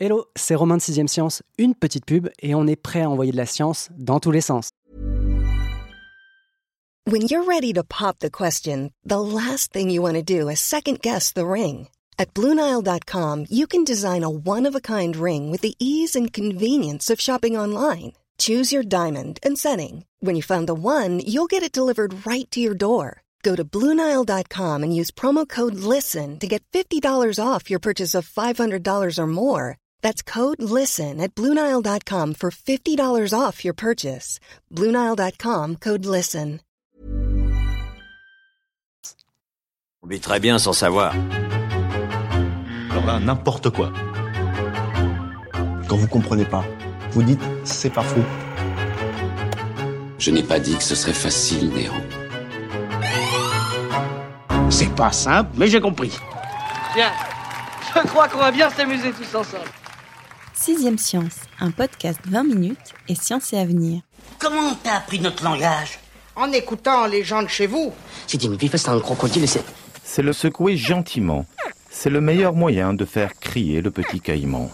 Hello, c'est Romain de 6ème Science, une petite pub et on est prêt à envoyer de la science dans tous les sens. When you're ready to pop the question, the last thing you want to do is second guess the ring. At Bluenile.com, you can design a one-of-a-kind ring with the ease and convenience of shopping online. Choose your diamond and setting. When you find the one, you'll get it delivered right to your door. Go to Bluenile.com and use promo code LISTEN to get $50 off your purchase of $500 or more. That's code LISTEN at Bluenile.com for $50 off your purchase. Bluenile.com code LISTEN. On vit très bien sans savoir. Alors là, n'importe quoi. Quand vous comprenez pas, vous dites c'est pas faux. Je n'ai pas dit que ce serait facile, Néo. C'est pas simple, mais j'ai compris. Bien, je crois qu'on va bien s'amuser tous ensemble. Sixième Science, un podcast 20 minutes et science et avenir. Comment t'as appris notre langage? En écoutant les gens de chez vous. C'est une vif, c'est un crocodile et c'est... C'est le secouer gentiment. C'est le meilleur moyen de faire crier le petit caïman.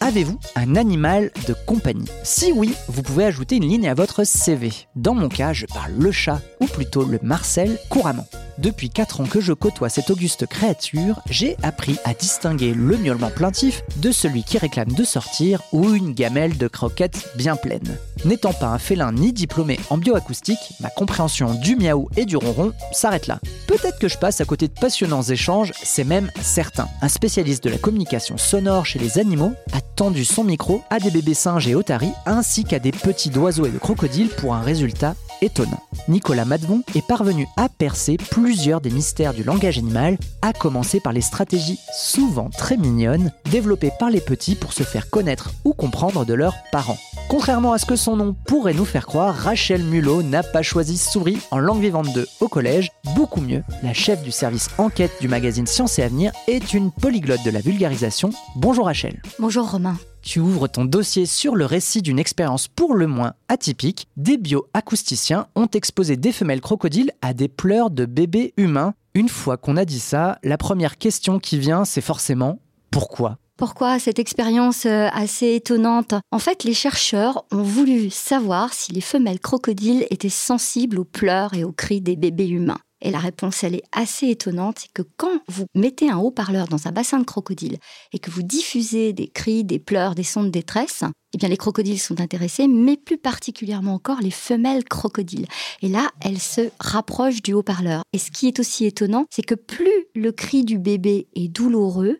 Avez-vous un animal de compagnie? Si oui, vous pouvez ajouter une ligne à votre CV. Dans mon cas, je parle le chat, ou plutôt le Marcel, couramment. Depuis 4 ans que je côtoie cette auguste créature, j'ai appris à distinguer le miaulement plaintif de celui qui réclame de sortir ou une gamelle de croquettes bien pleine. N'étant pas un félin ni diplômé en bioacoustique, ma compréhension du miaou et du ronron s'arrête là. Peut-être que je passe à côté de passionnants échanges, c'est même certain. Un spécialiste de la communication sonore chez les animaux a tendu son micro à des bébés singes et otaries ainsi qu'à des petits oiseaux et de crocodiles pour un résultat étonnant. Nicolas Madvon est parvenu à percer plusieurs des mystères du langage animal, à commencer par les stratégies souvent très mignonnes développées par les petits pour se faire connaître ou comprendre de leurs parents. Contrairement à ce que son nom pourrait nous faire croire, Rachel Mulot n'a pas choisi souris en langue vivante 2 au collège. Beaucoup mieux, la chef du service enquête du magazine Science et Avenir est une polyglotte de la vulgarisation. Bonjour Rachel. Bonjour Romain. Tu ouvres ton dossier sur le récit d'une expérience pour le moins atypique. Des bioacousticiens ont exposé des femelles crocodiles à des pleurs de bébés humains. Une fois qu'on a dit ça, la première question qui vient, c'est forcément pourquoi? Pourquoi cette expérience euh, assez étonnante? En fait, les chercheurs ont voulu savoir si les femelles crocodiles étaient sensibles aux pleurs et aux cris des bébés humains. Et la réponse, elle est assez étonnante, c'est que quand vous mettez un haut-parleur dans un bassin de crocodile et que vous diffusez des cris, des pleurs, des sons de détresse, eh bien les crocodiles sont intéressés, mais plus particulièrement encore les femelles crocodiles. Et là, elles se rapprochent du haut-parleur. Et ce qui est aussi étonnant, c'est que plus le cri du bébé est douloureux,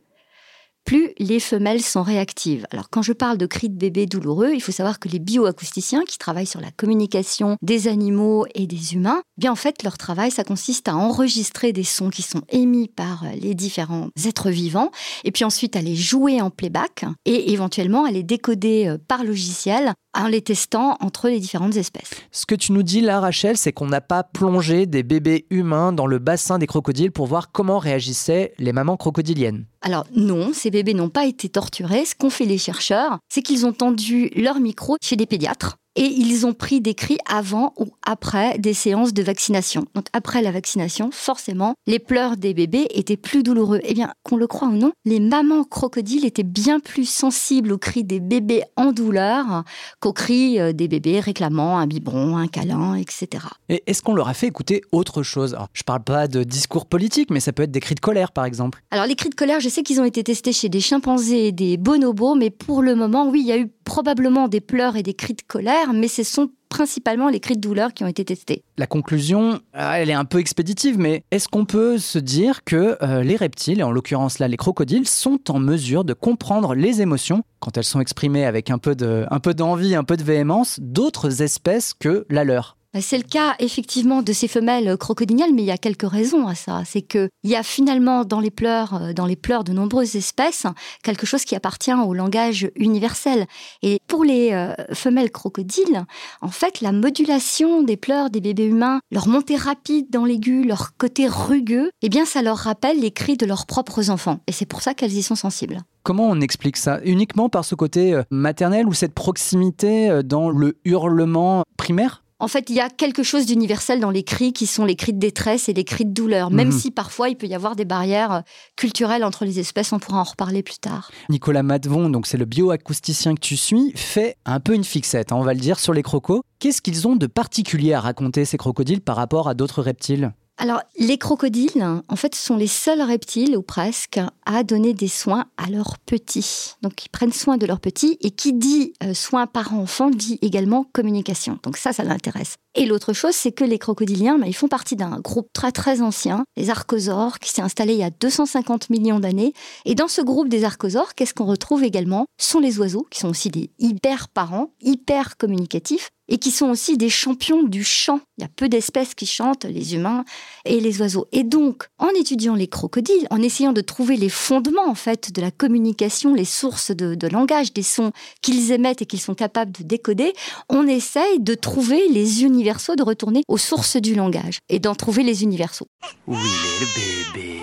plus les femelles sont réactives. Alors quand je parle de cris de bébé douloureux, il faut savoir que les bioacousticiens qui travaillent sur la communication des animaux et des humains, eh bien en fait leur travail ça consiste à enregistrer des sons qui sont émis par les différents êtres vivants et puis ensuite à les jouer en playback et éventuellement à les décoder euh, par logiciel en les testant entre les différentes espèces. Ce que tu nous dis là, Rachel, c'est qu'on n'a pas plongé des bébés humains dans le bassin des crocodiles pour voir comment réagissaient les mamans crocodiliennes. Alors non, ces bébés n'ont pas été torturés. Ce qu'ont fait les chercheurs, c'est qu'ils ont tendu leur micro chez des pédiatres et ils ont pris des cris avant ou après des séances de vaccination. Donc après la vaccination, forcément, les pleurs des bébés étaient plus douloureux. Eh bien, qu'on le croit ou non, les mamans crocodiles étaient bien plus sensibles aux cris des bébés en douleur qu'aux cris euh, des bébés réclamant un biberon, un câlin, etc. Et est-ce qu'on leur a fait écouter autre chose? Alors, Je parle pas de discours politiques, mais ça peut être des cris de colère, par exemple. Alors les cris de colère, je sais qu'ils ont été testés chez des chimpanzés et des bonobos, mais pour le moment, oui, il y a eu probablement des pleurs et des cris de colère, mais ce sont principalement les cris de douleur qui ont été testés. La conclusion, euh, elle est un peu expéditive, mais est-ce qu'on peut se dire que euh, les reptiles, et en l'occurrence là les crocodiles, sont en mesure de comprendre les émotions, quand elles sont exprimées avec un peu d'envie, un peu de véhémence, d'autres espèces que la leur? C'est le cas effectivement de ces femelles crocodiliennes, mais il y a quelques raisons à ça. C'est qu'il y a finalement dans les pleurs, euh, dans les pleurs de nombreuses espèces, quelque chose qui appartient au langage universel. Et pour les euh, femelles crocodiles, en fait, la modulation des pleurs des bébés humains, leur montée rapide dans l'aigu, leur côté rugueux, eh bien, ça leur rappelle les cris de leurs propres enfants. Et c'est pour ça qu'elles y sont sensibles. Comment on explique ça? Uniquement par ce côté euh, maternel ou cette proximité dans le hurlement primaire? En fait, il y a quelque chose d'universel dans les cris qui sont les cris de détresse et les cris de douleur, même Mhm. si parfois il peut y avoir des barrières euh, culturelles entre les espèces, on pourra en reparler plus tard. Nicolas Matvon, donc c'est le bioacousticien que tu suis, fait un peu une fixette, hein, on va le dire, sur les crocos. Qu'est-ce qu'ils ont de particulier à raconter ces crocodiles par rapport à d'autres reptiles? Alors, les crocodiles, en fait, sont les seuls reptiles, ou presque, à donner des soins à leurs petits. Donc, ils prennent soin de leurs petits, et qui dit euh, soin parent-enfant dit également communication. Donc ça, ça l'intéresse. Et l'autre chose, c'est que les crocodiliens, ben, ils font partie d'un groupe très très ancien, les archosaures, qui s'est installé il y a 250 millions d'années. Et dans ce groupe des archosaures, qu'est-ce qu'on retrouve également? Sont les oiseaux, qui sont aussi des hyper parents, hyper communicatifs, et qui sont aussi des champions du chant. Il y a peu d'espèces qui chantent, les humains et les oiseaux. Et donc, en étudiant les crocodiles, en essayant de trouver les fondements en fait de la communication, les sources de, de langage, des sons qu'ils émettent et qu'ils sont capables de décoder, on essaye de trouver les universaux, de retourner aux sources du langage et d'en trouver les universaux. Où il est le bébé?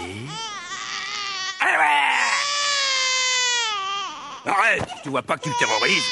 Arrête Tu vois pas que tu le terrorises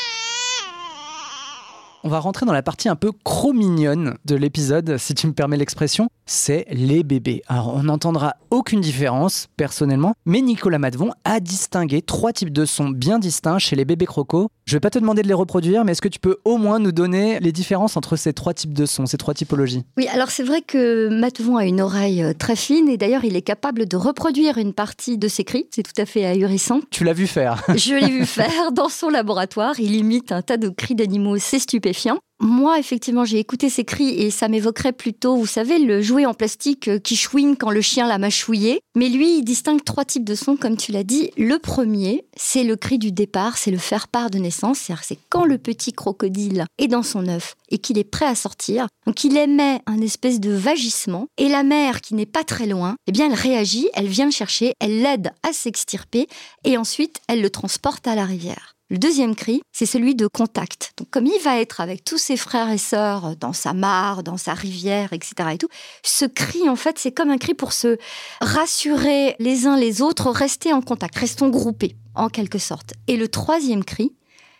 On va rentrer dans la partie un peu cro-mignonne de l'épisode, si tu me permets l'expression, c'est les bébés. Alors on n'entendra aucune différence personnellement, mais Nicolas Matvon a distingué trois types de sons bien distincts chez les bébés crocos. Je vais pas te demander de les reproduire, mais est-ce que tu peux au moins nous donner les différences entre ces trois types de sons, ces trois typologies? Oui, alors c'est vrai que Matvon a une oreille euh, très fine et d'ailleurs il est capable de reproduire une partie de ses cris. C'est tout à fait ahurissant. Tu l'as vu faire Je l'ai vu faire dans son laboratoire. Il imite un tas de cris d'animaux, c'est stupéfiant. Moi, effectivement, j'ai écouté ces cris et ça m'évoquerait plutôt, vous savez, le jouet en plastique euh, qui chouine quand le chien l'a mâchouillé. Mais lui, il distingue trois types de sons, comme tu l'as dit. Le premier, c'est le cri du départ, c'est le faire part de naissance. C'est-à-dire, c'est quand le petit crocodile est dans son œuf et qu'il est prêt à sortir. Donc, il émet un espèce de vagissement. Et la mère, qui n'est pas très loin, eh bien, elle réagit, elle vient le chercher, elle l'aide à s'extirper et ensuite, elle le transporte à la rivière. Le deuxième cri, c'est celui de contact. Donc, comme il va être avec tous ses frères et sœurs dans sa mare, dans sa rivière, etc. et tout, ce cri, en fait, c'est comme un cri pour se rassurer les uns les autres, rester en contact, restons groupés, en quelque sorte. Et le troisième cri,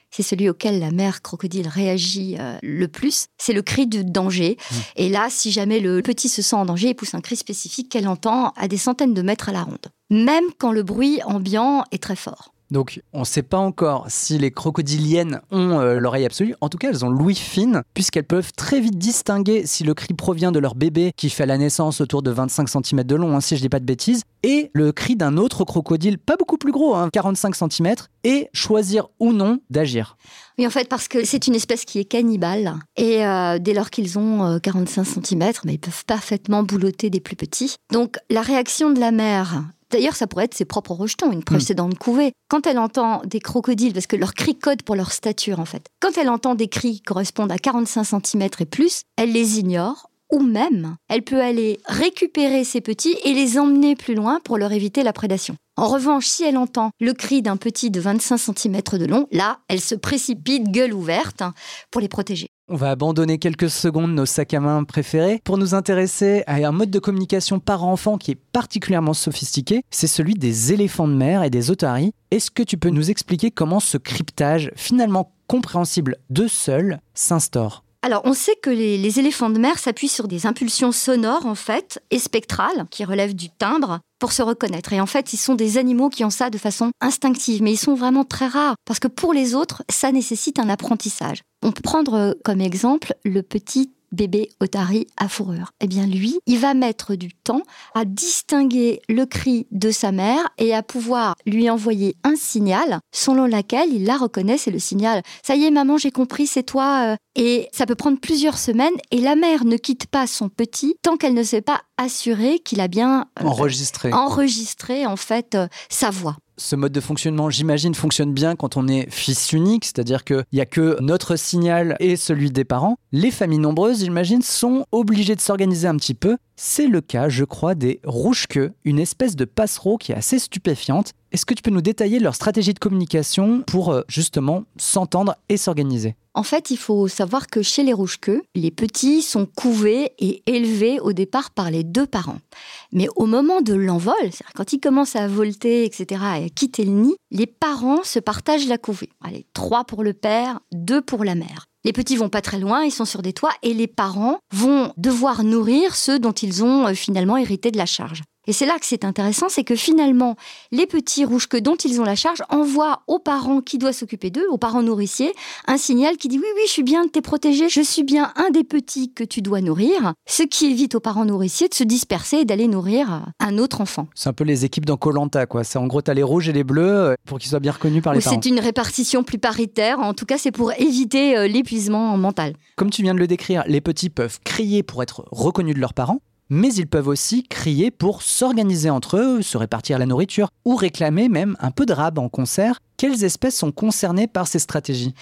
c'est celui auquel la mère crocodile réagit euh, le plus, c'est le cri de danger. Et là, si jamais le petit se sent en danger, il pousse un cri spécifique qu'elle entend à des centaines de mètres à la ronde, même quand le bruit ambiant est très fort. Donc, on ne sait pas encore si les crocodiliennes ont euh, l'oreille absolue. En tout cas, elles ont l'ouïe fine, puisqu'elles peuvent très vite distinguer si le cri provient de leur bébé, qui fait la naissance autour de 25 cm de long, hein, si je dis pas de bêtises, et le cri d'un autre crocodile, pas beaucoup plus gros, hein, 45 cm, et choisir ou non d'agir. Oui, en fait, parce que c'est une espèce qui est cannibale. Et euh, dès lors qu'ils ont euh, 45 cm, mais ils peuvent parfaitement boulotter des plus petits. Donc, la réaction de la mère. D'ailleurs, ça pourrait être ses propres rejetons, une précédente couvée. Quand elle entend des crocodiles, parce que leurs cris codent pour leur stature, en fait. Quand elle entend des cris qui correspondent à 45 cm et plus, elle les ignore. Ou même, elle peut aller récupérer ses petits et les emmener plus loin pour leur éviter la prédation. En revanche, si elle entend le cri d'un petit de 25 cm de long, là, elle se précipite, gueule ouverte, hein, pour les protéger. On va abandonner quelques secondes nos sacs à main préférés pour nous intéresser à un mode de communication parent-enfant qui est particulièrement sophistiqué, c'est celui des éléphants de mer et des otaries. Est-ce que tu peux nous expliquer comment ce cryptage, finalement compréhensible de seul, s'instaure? Alors, on sait que les, éléphants de mer s'appuient sur des impulsions sonores, en fait, et spectrales, qui relèvent du timbre, pour se reconnaître. Et en fait, ils sont des animaux qui ont ça de façon instinctive, mais ils sont vraiment très rares, parce que pour les autres, ça nécessite un apprentissage. On peut prendre comme exemple le petit bébé otari à fourrure. Eh bien lui, il va mettre du temps à distinguer le cri de sa mère et à pouvoir lui envoyer un signal selon lequel il la reconnaît, c'est le signal. Ça y est maman, j'ai compris, c'est toi. euh. Et ça peut prendre plusieurs semaines et la mère ne quitte pas son petit tant qu'elle ne s'est pas assurée qu'il a bien euh, Enregistré. enregistré en fait euh, sa voix. Ce mode de fonctionnement, j'imagine, fonctionne bien quand on est fils unique, c'est-à-dire qu'il n'y a que notre signal et celui des parents. Les familles nombreuses, j'imagine, sont obligées de s'organiser un petit peu. C'est le cas, je crois, des rouges-queues, une espèce de passereau qui est assez stupéfiante. Est-ce que tu peux nous détailler leur stratégie de communication pour euh, justement s'entendre et s'organiser? En fait, il faut savoir que chez les rouges-queues, les petits sont couvés et élevés au départ par les deux parents. Mais au moment de l'envol, c'est-à-dire quand ils commencent à volter, etc., et à quitter le nid, les parents se partagent la couvée. Allez, trois pour le père, deux pour la mère. Les petits vont pas très loin, ils sont sur des toits et les parents vont devoir nourrir ceux dont ils ont euh, finalement hérité de la charge. Et c'est là que c'est intéressant, c'est que finalement, les petits rouges que dont ils ont la charge envoient aux parents qui doivent s'occuper d'eux, aux parents nourriciers, un signal qui dit oui, oui, je suis bien, t'es protégé, je suis bien un des petits que tu dois nourrir, ce qui évite aux parents nourriciers de se disperser et d'aller nourrir un autre enfant. C'est un peu les équipes dans Colanta, quoi. C'est en gros, t'as les rouges et les bleus euh, pour qu'ils soient bien reconnus par les parents. C'est une répartition plus paritaire, en tout cas, c'est pour éviter euh, l'épuisement mental. Comme tu viens de le décrire, les petits peuvent crier pour être reconnus de leurs parents, mais ils peuvent aussi crier pour s'organiser entre eux, se répartir la nourriture ou réclamer même un peu de rab en concert. Quelles espèces sont concernées par ces stratégies?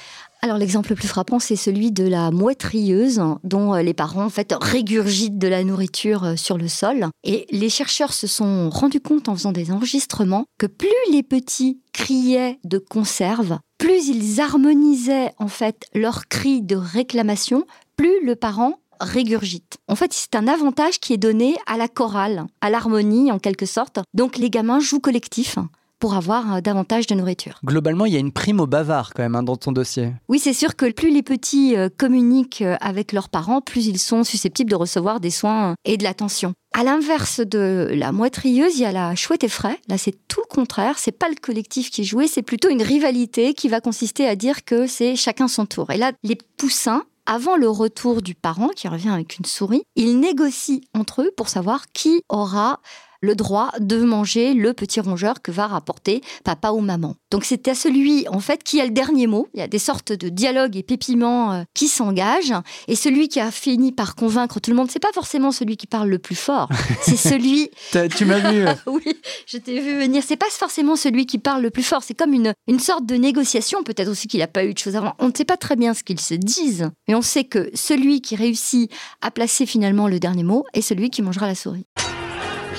Alors l'exemple le plus frappant, c'est celui de la mouette rieuse, dont euh, les parents en fait régurgitent de la nourriture euh, sur le sol. Et les chercheurs se sont rendus compte en faisant des enregistrements que plus les petits criaient de conserve, plus ils harmonisaient en fait leurs cris de réclamation, plus le parent régurgite. En fait, c'est un avantage qui est donné à la chorale, à l'harmonie en quelque sorte. Donc les gamins jouent collectif pour avoir euh, davantage de nourriture. Globalement, il y a une prime au bavard quand même hein, dans ton dossier. Oui, c'est sûr que plus les petits euh, communiquent euh, avec leurs parents, plus ils sont susceptibles de recevoir des soins et de l'attention. À l'inverse de la moitrieuse, il y a la chouette et frais. Là, c'est tout le contraire. C'est pas le collectif qui est joué, c'est plutôt une rivalité qui va consister à dire que c'est chacun son tour. Et là, les poussins avant le retour du parent qui revient avec une souris, ils négocient entre eux pour savoir qui aura le droit de manger le petit rongeur que va rapporter papa ou maman. Donc c'est à celui en fait qui a le dernier mot. Il y a des sortes de dialogues et pépiments euh, qui s'engagent et celui qui a fini par convaincre tout le monde, c'est pas forcément celui qui parle le plus fort, c'est celui Tu m'as vu Oui, je t'ai vu venir. C'est pas forcément celui qui parle le plus fort, c'est comme une une sorte de négociation, peut-être aussi qu'il n'a pas eu de choses avant. On ne sait pas très bien ce qu'ils se disent, mais on sait que celui qui réussit à placer finalement le dernier mot est celui qui mangera la souris.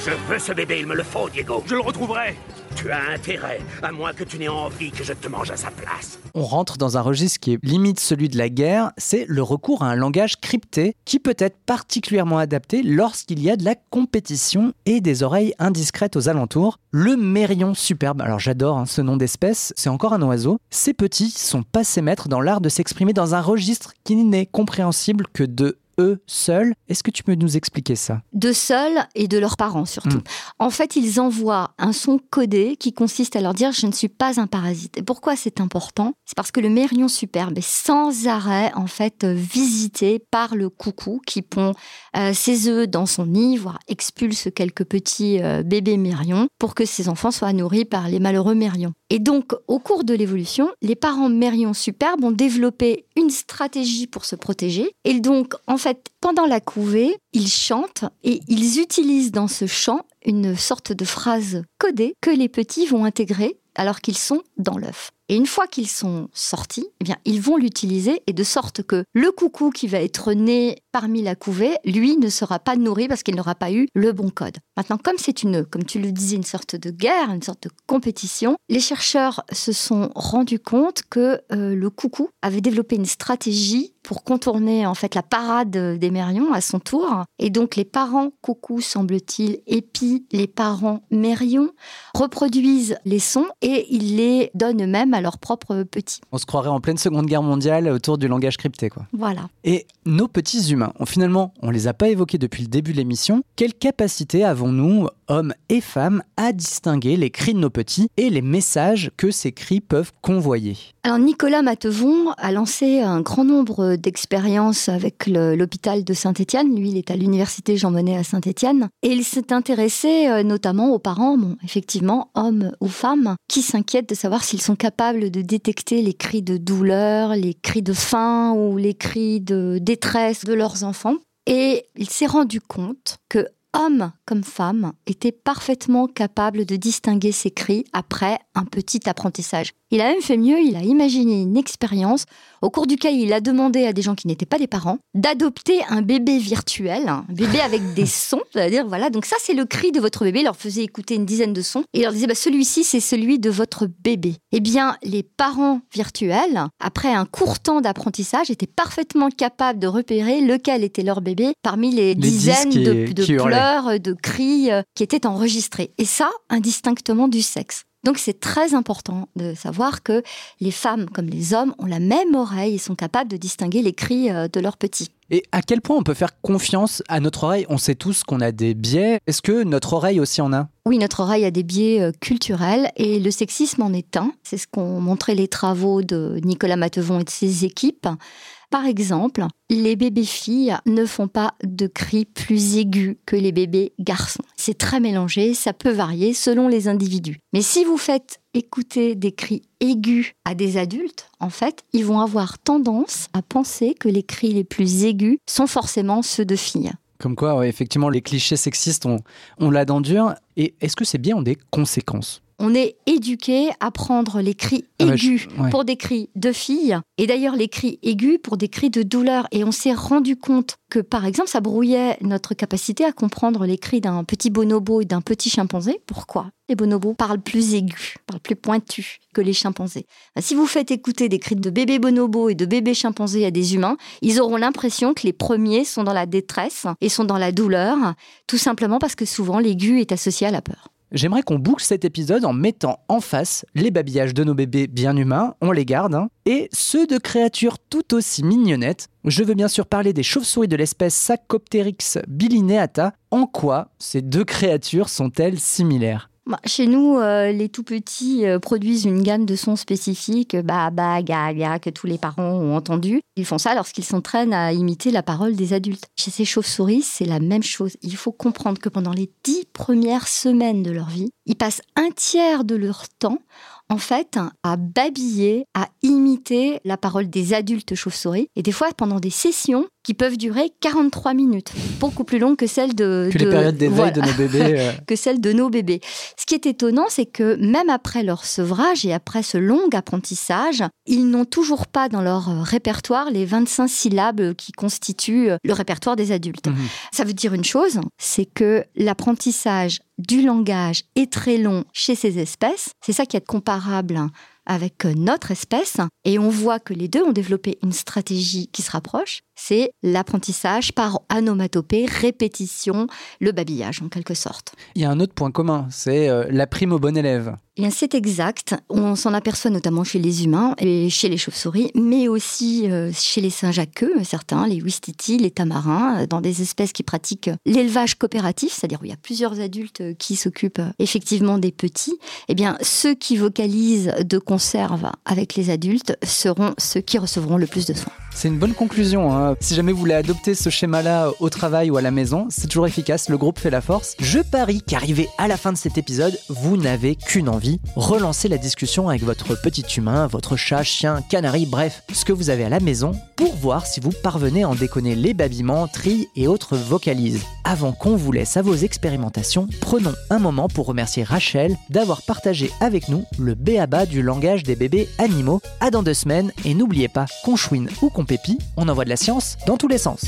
Je veux ce bébé, il me le faut, Diego. Je le retrouverai. Tu as intérêt, à moins que tu n'aies envie que je te mange à sa place. On rentre dans un registre qui est limite celui de la guerre, c'est le recours à un langage crypté qui peut être particulièrement adapté lorsqu'il y a de la compétition et des oreilles indiscrètes aux alentours. Le mérion superbe, alors j'adore hein, ce nom d'espèce, c'est encore un oiseau. Ces petits sont passés maîtres dans l'art de s'exprimer dans un registre qui n'est compréhensible que de eux seuls. Est-ce que tu peux nous expliquer ça? De seuls et de leurs parents surtout. Mm. En fait, ils envoient un son codé qui consiste à leur dire je ne suis pas un parasite. Et pourquoi c'est important? C'est parce que le mérion superbe est sans arrêt en fait visité par le coucou qui pond euh, ses œufs dans son nid, voire expulse quelques petits euh, bébés mérions pour que ses enfants soient nourris par les malheureux mérions. Et donc, au cours de l'évolution, les parents mérions superbes ont développé une stratégie pour se protéger. Et donc, en fait, pendant la couvée, ils chantent et ils utilisent dans ce chant une sorte de phrase codée que les petits vont intégrer alors qu'ils sont dans l'œuf. Et une fois qu'ils sont sortis, eh bien, ils vont l'utiliser et de sorte que le coucou qui va être né parmi la couvée, lui, ne sera pas nourri parce qu'il n'aura pas eu le bon code. Maintenant, comme c'est une, comme tu le disais, une sorte de guerre, une sorte de compétition, les chercheurs se sont rendus compte que euh, le coucou avait développé une stratégie pour contourner en fait la parade des mérions à son tour. Et donc les parents coucou, semble-t-il, épient les parents mérions, reproduisent les sons et ils les donnent eux-mêmes à leurs propres petits. On se croirait en pleine Seconde Guerre mondiale autour du langage crypté, quoi. Voilà. Et nos petits humains, on, finalement, on les a pas évoqués depuis le début de l'émission. Quelle capacité avons-nous, hommes et femmes, à distinguer les cris de nos petits et les messages que ces cris peuvent convoyer? Alors Nicolas Matevon a lancé un grand nombre d'expériences avec l'hôpital de Saint-Étienne. Lui, il est à l'université Jean Monnet à Saint-Étienne. Et il s'est intéressé euh, notamment aux parents, bon, effectivement, hommes ou femmes, qui s'inquiètent de savoir s'ils sont capables de détecter les cris de douleur, les cris de faim ou les cris de détresse de leurs enfants. Et il s'est rendu compte que hommes comme femmes étaient parfaitement capables de distinguer ces cris après un petit apprentissage. Il a même fait mieux, il a imaginé une expérience au cours duquel il a demandé à des gens qui n'étaient pas des parents d'adopter un bébé virtuel, un bébé avec des sons, c'est-à-dire voilà, donc ça c'est le cri de votre bébé, il leur faisait écouter une dizaine de sons et il leur disait bah, celui-ci c'est celui de votre bébé. Eh bien, les parents virtuels, après un court temps d'apprentissage, étaient parfaitement capables de repérer lequel était leur bébé parmi les, dizaines de, de qui hurlaient. pleurs, de cris euh, qui étaient enregistrés. Et ça, indistinctement du sexe. Donc c'est très important de savoir que les femmes comme les hommes ont la même oreille et sont capables de distinguer les cris euh, de leurs petits. Et à quel point on peut faire confiance à notre oreille? On sait tous qu'on a des biais. Est-ce que notre oreille aussi en a? Oui, notre oreille a des biais euh, culturels et le sexisme en est un. C'est ce qu'ont montré les travaux de Nicolas Matevon et de ses équipes. Par exemple, les bébés filles ne font pas de cris plus aigus que les bébés garçons. C'est très mélangé, ça peut varier selon les individus. Mais si vous faites écouter des cris aigus à des adultes, en fait, ils vont avoir tendance à penser que les cris les plus aigus sont forcément ceux de filles. Comme quoi, effectivement, les clichés sexistes ont, ont la. Et est-ce que c'est bien ont des conséquences? On est éduqué à prendre les cris Ah bah, aigus je- ouais. pour des cris de filles et d'ailleurs les cris aigus pour des cris de douleur. Et on s'est rendu compte que, par exemple, ça brouillait notre capacité à comprendre les cris d'un petit bonobo et d'un petit chimpanzé. Pourquoi Les bonobos parlent plus aigus, parlent plus pointus que les chimpanzés? Bah, Si vous faites écouter des cris de bébé bonobo et de bébé chimpanzé à des humains, ils auront l'impression que les premiers sont dans la détresse et sont dans la douleur, tout simplement parce que souvent l'aigu est associé à la peur. J'aimerais qu'on boucle cet épisode en mettant en face les babillages de nos bébés bien humains, on les garde, hein, et ceux de créatures tout aussi mignonnettes. Je veux bien sûr parler des chauves-souris de l'espèce Sacopteryx bilineata. En quoi ces deux créatures sont-elles similaires? Bah, Chez nous, euh, les tout petits euh, produisent une gamme de sons spécifiques, bah, bah, ga, ga, que tous les parents ont entendu. Ils font ça lorsqu'ils s'entraînent à imiter la parole des adultes. Chez ces chauves-souris, c'est la même chose. Il faut comprendre que pendant les dix premières semaines de leur vie, ils passent un tiers de leur temps en fait, à babiller, à imiter la parole des adultes chauves-souris, et des fois pendant des sessions qui peuvent durer 43 minutes, beaucoup plus longues que celles de... Que les de- périodes d'éveil voilà. de nos bébés. euh, que celle de nos bébés. Ce qui est étonnant, c'est que même après leur sevrage et après ce long apprentissage, ils n'ont toujours pas dans leur euh, répertoire les 25 syllabes qui constituent le répertoire des adultes. Mhm. Ça veut dire une chose, c'est que l'apprentissage du langage est très long chez ces espèces. C'est ça qui est comparable avec euh, notre espèce. Et on voit que les deux ont développé une stratégie qui se rapproche. C'est l'apprentissage par anomatopée, répétition, le babillage en quelque sorte. Il y a un autre point commun, c'est euh, la prime au bon élève. Eh c'est exact. On s'en aperçoit notamment chez les humains et chez les chauves-souris, mais aussi euh, chez les singes à queue, certains, les ouistiti, les tamarins, dans des espèces qui pratiquent l'élevage coopératif, c'est-à-dire où il y a plusieurs adultes qui s'occupent effectivement des petits. Eh bien, ceux qui vocalisent de conserve avec les adultes seront ceux qui recevront le plus de soins. C'est une bonne conclusion. hein. Si jamais vous voulez adopter ce schéma-là au travail ou à la maison, c'est toujours efficace. Le groupe fait la force. Je parie qu'arrivé à la fin de cet épisode, vous n'avez qu'une envie relancer la discussion avec votre petit humain, votre chat, chien, canari, bref, ce que vous avez à la maison, pour voir si vous parvenez à en déconner les babillements, trilles et autres vocalises. Avant qu'on vous laisse à vos expérimentations, prenons un moment pour remercier Rachel d'avoir partagé avec nous le béaba du langage des bébés animaux. À dans deux semaines et n'oubliez pas qu'on chouine ou qu'on pépit, on envoie de la science dans tous les sens.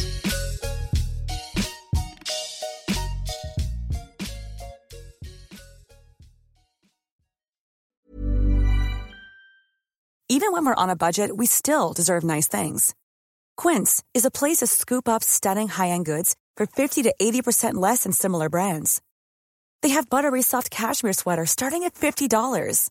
Even when we're on a budget, we still deserve nice things. Quince is a place to scoop up stunning high-end goods for 50 to 80% less than similar brands. They have buttery soft cashmere sweaters starting at $50,